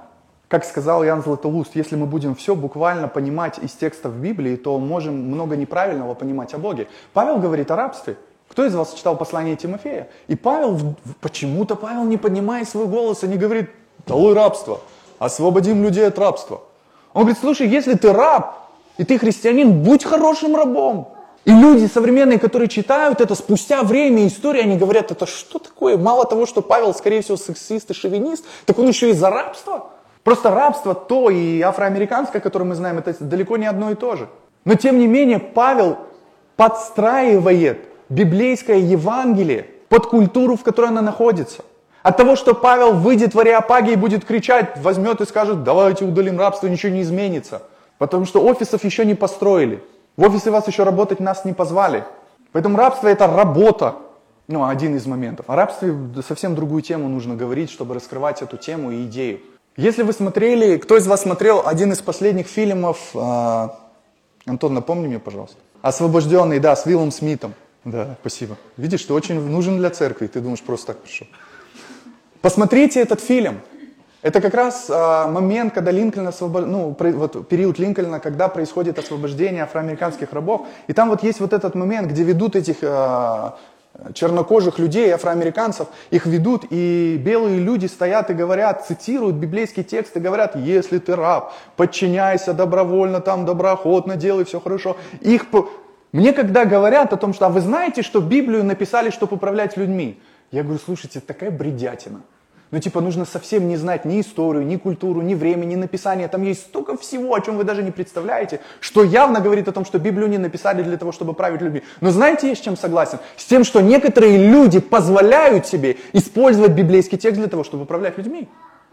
как сказал Ян Златоуст, если мы будем все буквально понимать из текстов Библии, то можем много неправильного понимать о Боге. Павел говорит о рабстве. Кто из вас читал послание Тимофея? И Павел, почему-то Павел не поднимает свой голос и не говорит, долой рабство, освободим людей от рабства. Он говорит, слушай, если ты раб, и ты христианин, будь хорошим рабом. И люди современные, которые читают это, спустя время истории, они говорят, это что такое? Мало того, что Павел, скорее всего, сексист и шовинист, так он еще и за рабство. Просто рабство то и афроамериканское, которое мы знаем, это далеко не одно и то же. Но тем не менее Павел подстраивает библейское Евангелие под культуру, в которой она находится. От того, что Павел выйдет в Ариапаге и будет кричать, возьмет и скажет, давайте удалим рабство, ничего не изменится. Потому что офисов еще не построили. В офисы вас еще работать нас не позвали. Поэтому рабство это работа. Ну, один из моментов. О рабстве совсем другую тему нужно говорить, чтобы раскрывать эту тему и идею. Если вы смотрели, кто из вас смотрел один из последних фильмов, э, Антон, напомни мне, пожалуйста. Освобожденный, да, с Виллом Смитом. Да, спасибо. Видишь, ты очень нужен для церкви, ты думаешь, просто так пришел. Посмотрите этот фильм. Это как раз а, момент, когда Линкольн освобод... ну, вот период Линкольна, когда происходит освобождение афроамериканских рабов. И там вот есть вот этот момент, где ведут этих а, чернокожих людей, афроамериканцев, их ведут, и белые люди стоят и говорят, цитируют библейский текст и говорят, если ты раб, подчиняйся добровольно, там, доброохотно, делай все хорошо. Их... Мне когда говорят о том, что, а вы знаете, что Библию написали, чтобы управлять людьми? Я говорю, слушайте, такая бредятина. Ну, типа, нужно совсем не знать ни историю, ни культуру, ни время, ни написание. Там есть столько всего, о чем вы даже не представляете, что явно говорит о том, что Библию не написали для того, чтобы править людьми. Но знаете, я с чем согласен? С тем, что некоторые люди позволяют себе использовать библейский текст для того, чтобы управлять людьми.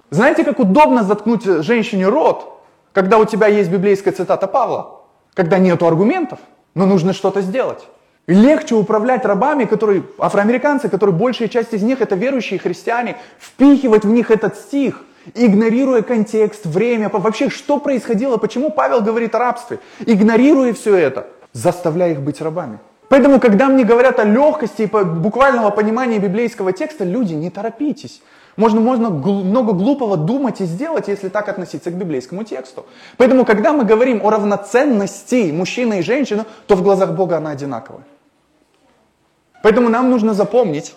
Знаете, как удобно заткнуть женщине рот, когда у тебя есть библейская цитата Павла? Когда нету аргументов, но нужно что-то сделать. Легче управлять рабами, которые, афроамериканцы, которые большая часть из них это верующие христиане, впихивать в них этот стих, игнорируя контекст, время, вообще что происходило, почему Павел говорит о рабстве, игнорируя все это, заставляя их быть рабами. Поэтому, когда мне говорят о легкости и буквального понимания библейского текста, люди, не торопитесь. Можно, можно много глупого думать и сделать, если так относиться к библейскому тексту. Поэтому, когда мы говорим о равноценности мужчины и женщины, то в глазах Бога она одинаковая. Поэтому нам нужно запомнить,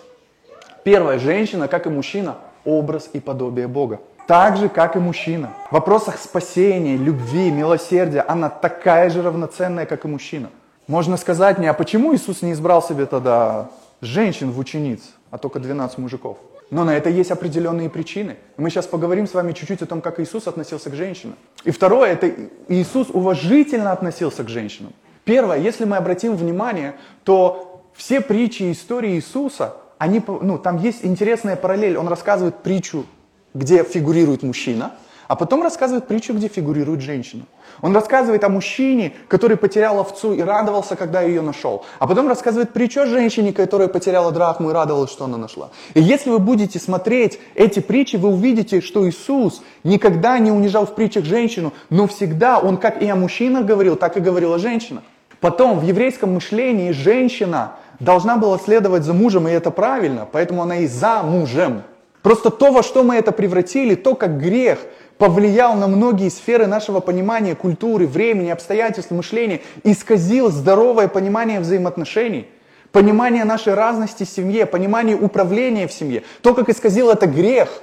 первая женщина, как и мужчина, образ и подобие Бога. Так же, как и мужчина. В вопросах спасения, любви, милосердия она такая же равноценная, как и мужчина. Можно сказать мне, а почему Иисус не избрал себе тогда женщин в учениц, а только 12 мужиков? Но на это есть определенные причины. Мы сейчас поговорим с вами чуть-чуть о том, как Иисус относился к женщинам. И второе, это Иисус уважительно относился к женщинам. Первое, если мы обратим внимание, то все притчи и истории Иисуса, они, ну, там есть интересная параллель. Он рассказывает притчу, где фигурирует мужчина, а потом рассказывает притчу, где фигурирует женщина. Он рассказывает о мужчине, который потерял овцу и радовался, когда ее нашел. А потом рассказывает притчу о женщине, которая потеряла драхму и радовалась, что она нашла. И если вы будете смотреть эти притчи, вы увидите, что Иисус никогда не унижал в притчах женщину, но всегда Он как и о мужчинах говорил, так и говорил о женщинах. Потом в еврейском мышлении женщина должна была следовать за мужем, и это правильно, поэтому она и за мужем. Просто то, во что мы это превратили, то, как грех повлиял на многие сферы нашего понимания культуры, времени, обстоятельств, мышления, исказил здоровое понимание взаимоотношений, понимание нашей разности в семье, понимание управления в семье. То, как исказил это грех,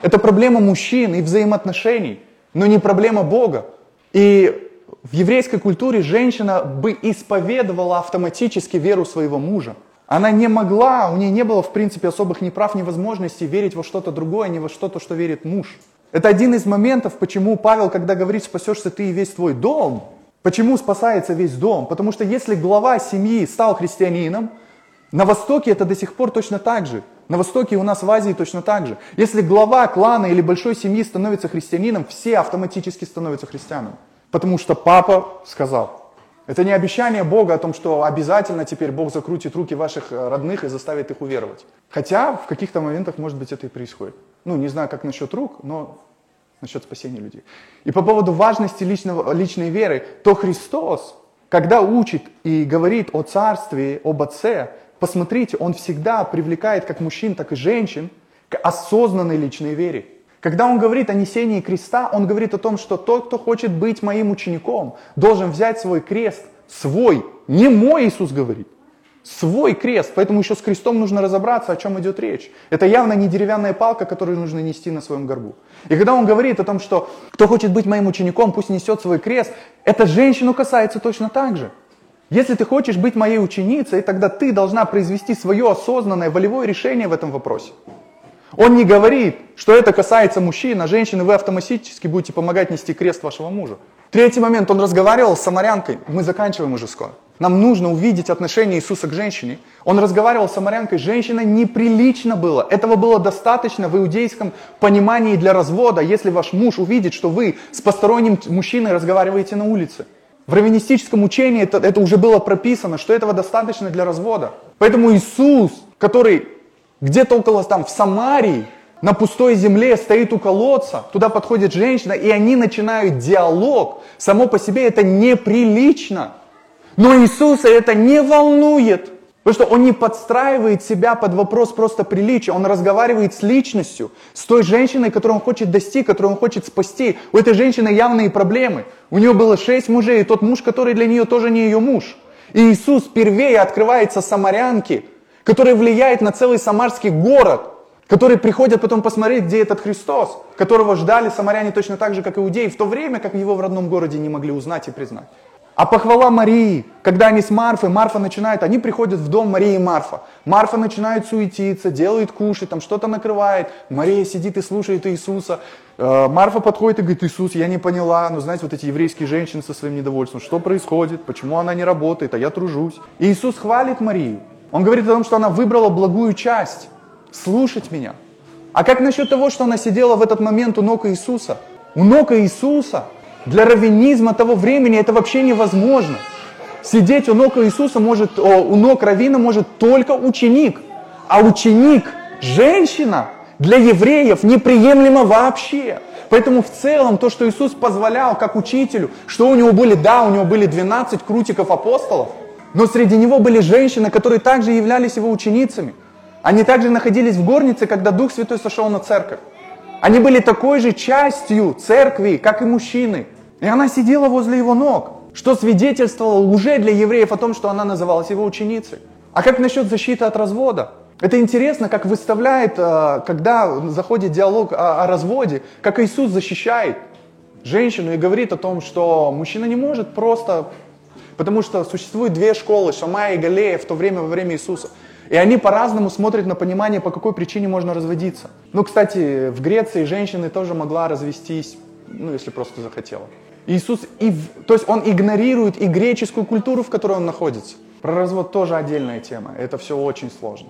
это проблема мужчин и взаимоотношений, но не проблема Бога. И в еврейской культуре женщина бы исповедовала автоматически веру своего мужа. Она не могла, у нее не было в принципе особых ни прав, ни возможностей верить во что-то другое, не во что-то, что верит муж. Это один из моментов, почему Павел, когда говорит, спасешься ты и весь твой дом, почему спасается весь дом? Потому что если глава семьи стал христианином, на Востоке это до сих пор точно так же. На Востоке у нас в Азии точно так же. Если глава клана или большой семьи становится христианином, все автоматически становятся христианами. Потому что папа сказал. Это не обещание Бога о том, что обязательно теперь Бог закрутит руки ваших э, родных и заставит их уверовать. Хотя в каких-то моментах, может быть, это и происходит. Ну, не знаю, как насчет рук, но насчет спасения людей. И по поводу важности личного, личной веры, то Христос, когда учит и говорит о царстве, об Отце, посмотрите, Он всегда привлекает как мужчин, так и женщин к осознанной личной вере. Когда он говорит о несении креста, он говорит о том, что тот, кто хочет быть моим учеником, должен взять свой крест, свой, не мой Иисус говорит, свой крест. Поэтому еще с крестом нужно разобраться, о чем идет речь. Это явно не деревянная палка, которую нужно нести на своем горбу. И когда он говорит о том, что кто хочет быть моим учеником, пусть несет свой крест, это женщину касается точно так же. Если ты хочешь быть моей ученицей, тогда ты должна произвести свое осознанное волевое решение в этом вопросе. Он не говорит, что это касается мужчин, а женщины вы автоматически будете помогать нести крест вашего мужа. Третий момент, он разговаривал с самарянкой, мы заканчиваем уже скоро. Нам нужно увидеть отношение Иисуса к женщине. Он разговаривал с самарянкой, женщина неприлично было. Этого было достаточно в иудейском понимании для развода, если ваш муж увидит, что вы с посторонним мужчиной разговариваете на улице. В раввинистическом учении это, это уже было прописано, что этого достаточно для развода. Поэтому Иисус, который где-то около там в Самарии, на пустой земле стоит у колодца, туда подходит женщина, и они начинают диалог. Само по себе это неприлично. Но Иисуса это не волнует. Потому что он не подстраивает себя под вопрос просто приличия. Он разговаривает с личностью, с той женщиной, которую он хочет достичь, которую он хочет спасти. У этой женщины явные проблемы. У нее было шесть мужей, и тот муж, который для нее тоже не ее муж. И Иисус впервые открывается самарянке, которая влияет на целый самарский город, которые приходят потом посмотреть, где этот Христос, которого ждали самаряне точно так же, как иудеи, в то время, как его в родном городе не могли узнать и признать. А похвала Марии, когда они с Марфой, Марфа начинает, они приходят в дом Марии и Марфа. Марфа начинает суетиться, делает кушать, там что-то накрывает. Мария сидит и слушает Иисуса. Э, Марфа подходит и говорит, Иисус, я не поняла. Ну, знаете, вот эти еврейские женщины со своим недовольством. Что происходит? Почему она не работает? А я тружусь. И Иисус хвалит Марию. Он говорит о том, что она выбрала благую часть. Слушать меня. А как насчет того, что она сидела в этот момент у ног Иисуса? У ног Иисуса – для раввинизма того времени это вообще невозможно. Сидеть у ног Иисуса может, о, у ног раввина может только ученик. А ученик, женщина, для евреев неприемлемо вообще. Поэтому в целом то, что Иисус позволял как учителю, что у него были, да, у него были 12 крутиков апостолов, но среди него были женщины, которые также являлись его ученицами. Они также находились в горнице, когда Дух Святой сошел на церковь. Они были такой же частью церкви, как и мужчины. И она сидела возле его ног, что свидетельствовало уже для евреев о том, что она называлась его ученицей. А как насчет защиты от развода? Это интересно, как выставляет, э, когда заходит диалог о разводе, как Иисус защищает женщину и говорит о том, что мужчина не может просто, потому что существует две школы, Шамая и Галея в то время, во время Иисуса. И они по-разному смотрят на понимание, по какой причине можно разводиться. Ну, кстати, в Греции женщины тоже могла развестись, ну, если просто захотела. Иисус, и, то есть он игнорирует и греческую культуру, в которой он находится. Про развод тоже отдельная тема. Это все очень сложно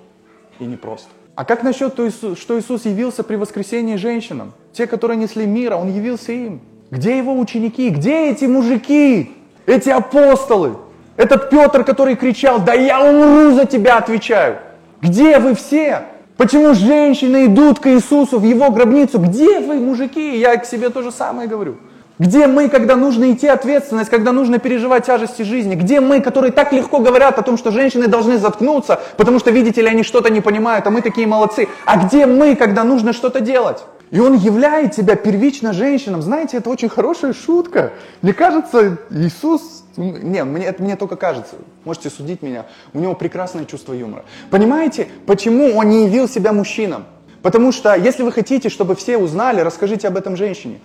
и непросто. А как насчет того, что Иисус явился при воскресении женщинам? Те, которые несли мира, Он явился им. Где его ученики? Где эти мужики? Эти апостолы? Этот Петр, который кричал, да я умру за тебя, отвечаю. Где вы все? Почему женщины идут к Иисусу в его гробницу? Где вы, мужики? Я к себе то же самое говорю. Где мы, когда нужно идти ответственность, когда нужно переживать тяжести жизни? Где мы, которые так легко говорят о том, что женщины должны заткнуться, потому что, видите ли, они что-то не понимают, а мы такие молодцы? А где мы, когда нужно что-то делать? И он являет себя первично женщинам. Знаете, это очень хорошая шутка. Мне кажется, Иисус... Не, мне, это мне только кажется. Можете судить меня. У него прекрасное чувство юмора. Понимаете, почему он не явил себя мужчинам? Потому что, если вы хотите, чтобы все узнали, расскажите об этом женщине.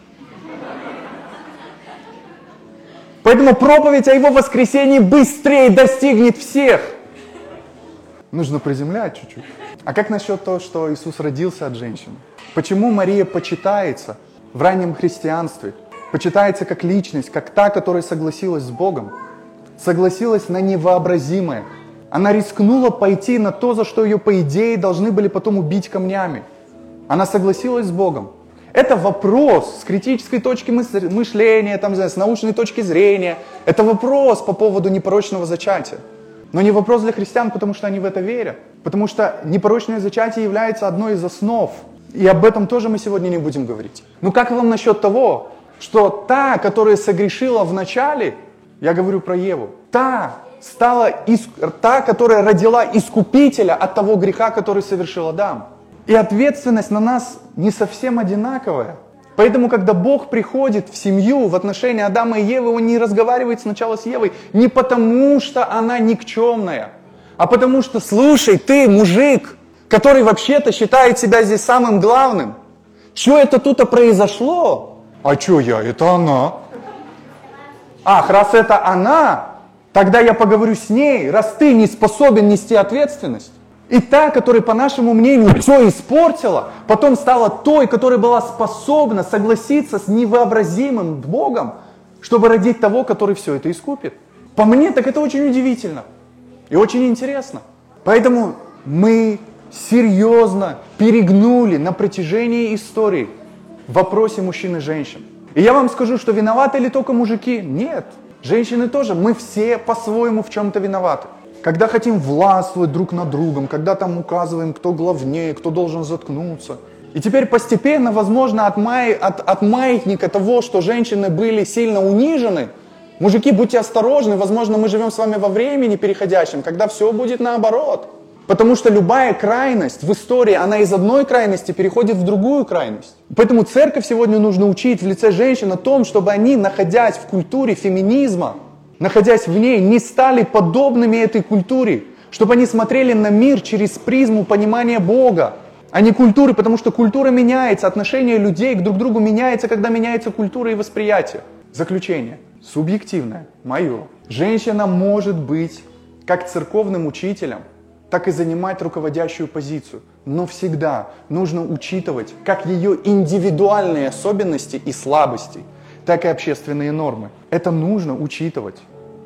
Поэтому проповедь о его воскресении быстрее достигнет всех. Нужно приземлять чуть-чуть. А как насчет того, что Иисус родился от женщины? Почему Мария почитается в раннем христианстве? Почитается как личность, как та, которая согласилась с Богом. Согласилась на невообразимое. Она рискнула пойти на то, за что ее, по идее, должны были потом убить камнями. Она согласилась с Богом. Это вопрос с критической точки мышления, там, с научной точки зрения. Это вопрос по поводу непорочного зачатия. Но не вопрос для христиан, потому что они в это верят. Потому что непорочное зачатие является одной из основ и об этом тоже мы сегодня не будем говорить. Ну как вам насчет того, что та, которая согрешила в начале, я говорю про Еву, та стала, та, которая родила искупителя от того греха, который совершил Адам. И ответственность на нас не совсем одинаковая. Поэтому, когда Бог приходит в семью, в отношении Адама и Евы, Он не разговаривает сначала с Евой не потому, что она никчемная, а потому что, слушай, ты мужик, который вообще-то считает себя здесь самым главным. Что это тут произошло? А что я? Это она. Ах, раз это она, Тогда я поговорю с ней, раз ты не способен нести ответственность. И та, которая, по нашему мнению, все испортила, потом стала той, которая была способна согласиться с невообразимым Богом, чтобы родить того, который все это искупит. По мне, так это очень удивительно и очень интересно. Поэтому мы серьезно перегнули на протяжении истории в вопросе мужчин и женщин. И я вам скажу, что виноваты ли только мужики? Нет. Женщины тоже. Мы все по-своему в чем-то виноваты. Когда хотим властвовать друг над другом, когда там указываем, кто главнее, кто должен заткнуться. И теперь постепенно, возможно, от, май, от, от маятника того, что женщины были сильно унижены, мужики, будьте осторожны, возможно, мы живем с вами во времени переходящем, когда все будет наоборот. Потому что любая крайность в истории, она из одной крайности переходит в другую крайность. Поэтому церковь сегодня нужно учить в лице женщин о том, чтобы они, находясь в культуре феминизма, находясь в ней, не стали подобными этой культуре, чтобы они смотрели на мир через призму понимания Бога, а не культуры, потому что культура меняется, отношение людей к друг другу меняется, когда меняется культура и восприятие. Заключение. Субъективное, мое. Женщина может быть как церковным учителем – так и занимать руководящую позицию. Но всегда нужно учитывать как ее индивидуальные особенности и слабости, так и общественные нормы. Это нужно учитывать.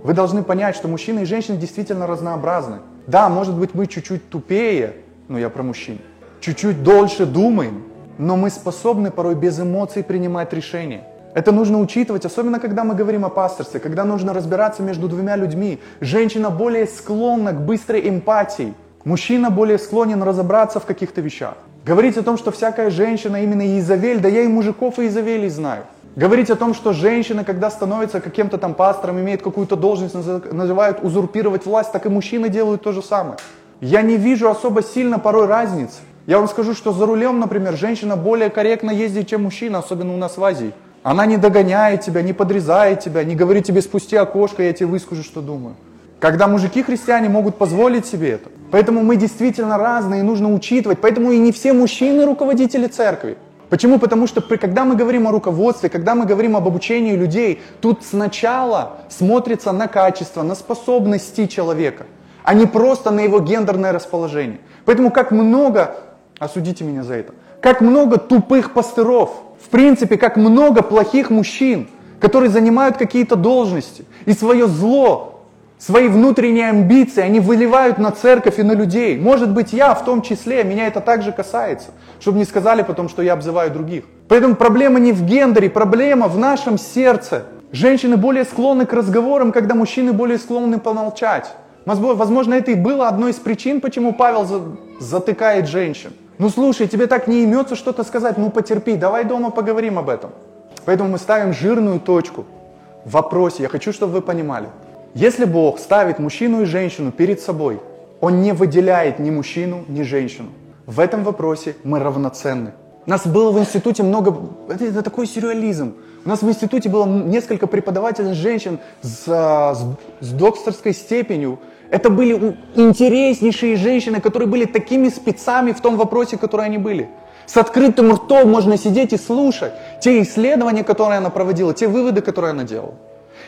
Вы должны понять, что мужчины и женщины действительно разнообразны. Да, может быть, мы чуть-чуть тупее, но я про мужчин, чуть-чуть дольше думаем, но мы способны порой без эмоций принимать решения. Это нужно учитывать, особенно когда мы говорим о пасторстве, когда нужно разбираться между двумя людьми. Женщина более склонна к быстрой эмпатии, мужчина более склонен разобраться в каких-то вещах. Говорить о том, что всякая женщина именно Изавель, да я и мужиков и Изавелей знаю. Говорить о том, что женщина, когда становится каким-то там пастором, имеет какую-то должность, называют узурпировать власть, так и мужчины делают то же самое. Я не вижу особо сильно порой разницы. Я вам скажу, что за рулем, например, женщина более корректно ездит, чем мужчина, особенно у нас в Азии. Она не догоняет тебя, не подрезает тебя, не говорит тебе спусти окошко, я тебе выскажу, что думаю. Когда мужики-христиане могут позволить себе это. Поэтому мы действительно разные, нужно учитывать. Поэтому и не все мужчины руководители церкви. Почему? Потому что когда мы говорим о руководстве, когда мы говорим об обучении людей, тут сначала смотрится на качество, на способности человека, а не просто на его гендерное расположение. Поэтому как много, осудите меня за это, как много тупых пастыров – в принципе, как много плохих мужчин, которые занимают какие-то должности, и свое зло, свои внутренние амбиции они выливают на церковь и на людей. Может быть, я в том числе, меня это также касается, чтобы не сказали потом, что я обзываю других. Поэтому проблема не в гендере, проблема в нашем сердце. Женщины более склонны к разговорам, когда мужчины более склонны помолчать. Возможно, это и было одной из причин, почему Павел затыкает женщин. Ну слушай, тебе так не имется что-то сказать, ну потерпи, давай дома поговорим об этом. Поэтому мы ставим жирную точку в вопросе. Я хочу, чтобы вы понимали. Если Бог ставит мужчину и женщину перед собой, Он не выделяет ни мужчину, ни женщину. В этом вопросе мы равноценны. У нас было в институте много... Это, это такой сюрреализм. У нас в институте было несколько преподавателей женщин с, с, с докторской степенью, это были интереснейшие женщины, которые были такими спецами в том вопросе, который они были. С открытым ртом можно сидеть и слушать те исследования, которые она проводила, те выводы, которые она делала.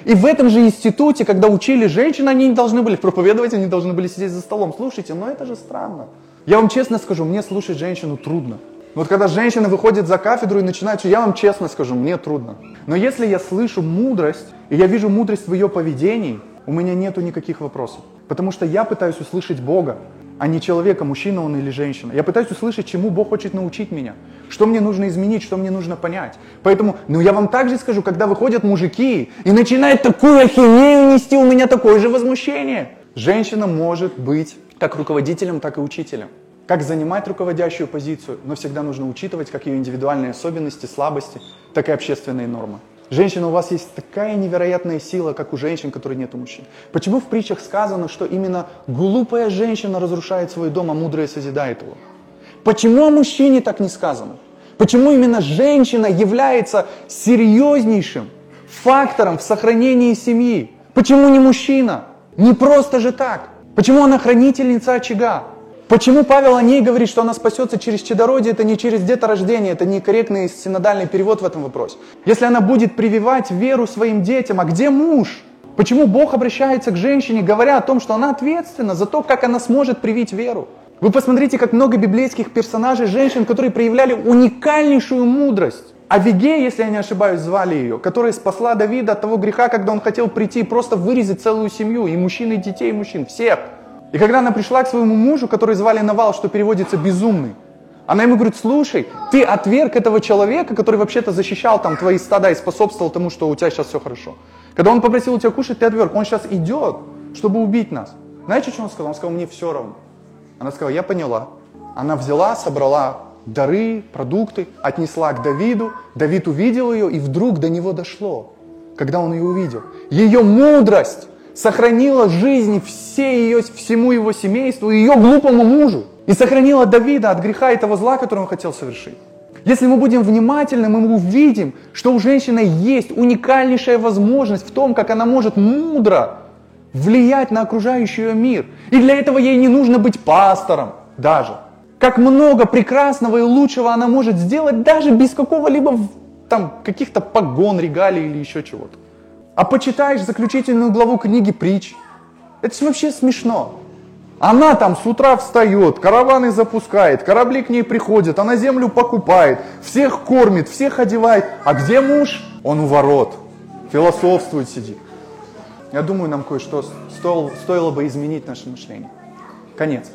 И в этом же институте, когда учили женщин, они не должны были проповедовать, они должны были сидеть за столом. Слушайте, но это же странно. Я вам честно скажу, мне слушать женщину трудно. Вот когда женщина выходит за кафедру и начинает, я вам честно скажу, мне трудно. Но если я слышу мудрость, и я вижу мудрость в ее поведении, у меня нету никаких вопросов. Потому что я пытаюсь услышать Бога, а не человека, мужчина он или женщина. Я пытаюсь услышать, чему Бог хочет научить меня, что мне нужно изменить, что мне нужно понять. Поэтому, ну я вам также скажу, когда выходят мужики и начинают такую ахинею нести, у меня такое же возмущение. Женщина может быть как руководителем, так и учителем. Как занимать руководящую позицию, но всегда нужно учитывать как ее индивидуальные особенности, слабости, так и общественные нормы. Женщина, у вас есть такая невероятная сила, как у женщин, которые нет у мужчин. Почему в притчах сказано, что именно глупая женщина разрушает свой дом, а мудрая созидает его? Почему о мужчине так не сказано? Почему именно женщина является серьезнейшим фактором в сохранении семьи? Почему не мужчина? Не просто же так. Почему она хранительница очага? Почему Павел о ней говорит, что она спасется через чадородие, это не через деторождение, это некорректный синодальный перевод в этом вопросе. Если она будет прививать веру своим детям, а где муж? Почему Бог обращается к женщине, говоря о том, что она ответственна за то, как она сможет привить веру? Вы посмотрите, как много библейских персонажей, женщин, которые проявляли уникальнейшую мудрость. Авигея, если я не ошибаюсь, звали ее, которая спасла Давида от того греха, когда он хотел прийти и просто вырезать целую семью, и мужчин, и детей, и мужчин, всех. И когда она пришла к своему мужу, который звали Навал, что переводится «безумный», она ему говорит, слушай, ты отверг этого человека, который вообще-то защищал там твои стада и способствовал тому, что у тебя сейчас все хорошо. Когда он попросил у тебя кушать, ты отверг. Он сейчас идет, чтобы убить нас. Знаете, что он сказал? Он сказал, мне все равно. Она сказала, я поняла. Она взяла, собрала дары, продукты, отнесла к Давиду. Давид увидел ее, и вдруг до него дошло, когда он ее увидел. Ее мудрость сохранила жизнь всей ее, всему его семейству и ее глупому мужу. И сохранила Давида от греха и того зла, который он хотел совершить. Если мы будем внимательны, мы увидим, что у женщины есть уникальнейшая возможность в том, как она может мудро влиять на окружающий ее мир. И для этого ей не нужно быть пастором даже. Как много прекрасного и лучшего она может сделать даже без какого-либо там каких-то погон, регалий или еще чего-то. А почитаешь заключительную главу книги притч. Это же вообще смешно. Она там с утра встает, караваны запускает, корабли к ней приходят, она землю покупает, всех кормит, всех одевает. А где муж? Он у ворот, философствует, сидит. Я думаю, нам кое-что стоило, стоило бы изменить наше мышление. Конец.